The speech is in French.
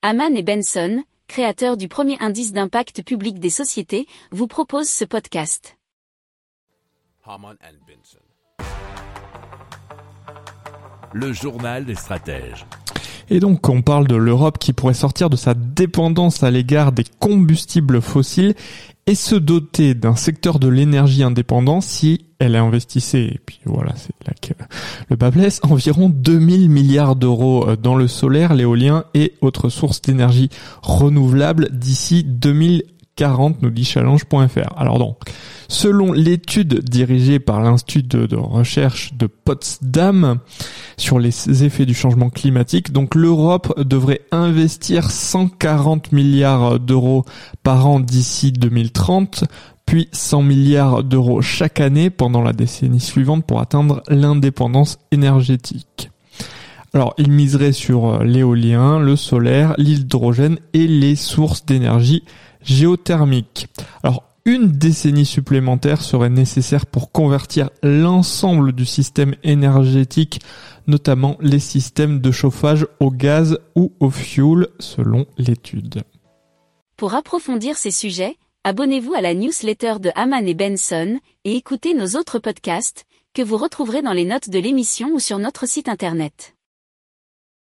Haman et Benson, créateurs du premier indice d'impact public des sociétés, vous proposent ce podcast. Haman and Benson. Le journal des stratèges. Et donc on parle de l'Europe qui pourrait sortir de sa dépendance à l'égard des combustibles fossiles et se doter d'un secteur de l'énergie indépendant si elle investissait, et puis voilà, c'est là que le bas blesse, environ 2000 milliards d'euros dans le solaire, l'éolien et autres sources d'énergie renouvelables d'ici 2040, nous dit challenge.fr. Alors donc, selon l'étude dirigée par l'Institut de, recherche de Potsdam sur les effets du changement climatique, donc l'Europe devrait investir 140 milliards d'euros par an d'ici 2030 puis 100 milliards d'euros chaque année pendant la décennie suivante pour atteindre l'indépendance énergétique. Alors, il miserait sur l'éolien, le solaire, l'hydrogène et les sources d'énergie géothermique. Alors, une décennie supplémentaire serait nécessaire pour convertir l'ensemble du système énergétique, notamment les systèmes de chauffage au gaz ou au fioul, selon l'étude. Pour approfondir ces sujets, abonnez-vous à la newsletter de Haman et Benson et écoutez nos autres podcasts que vous retrouverez dans les notes de l'émission ou sur notre site internet.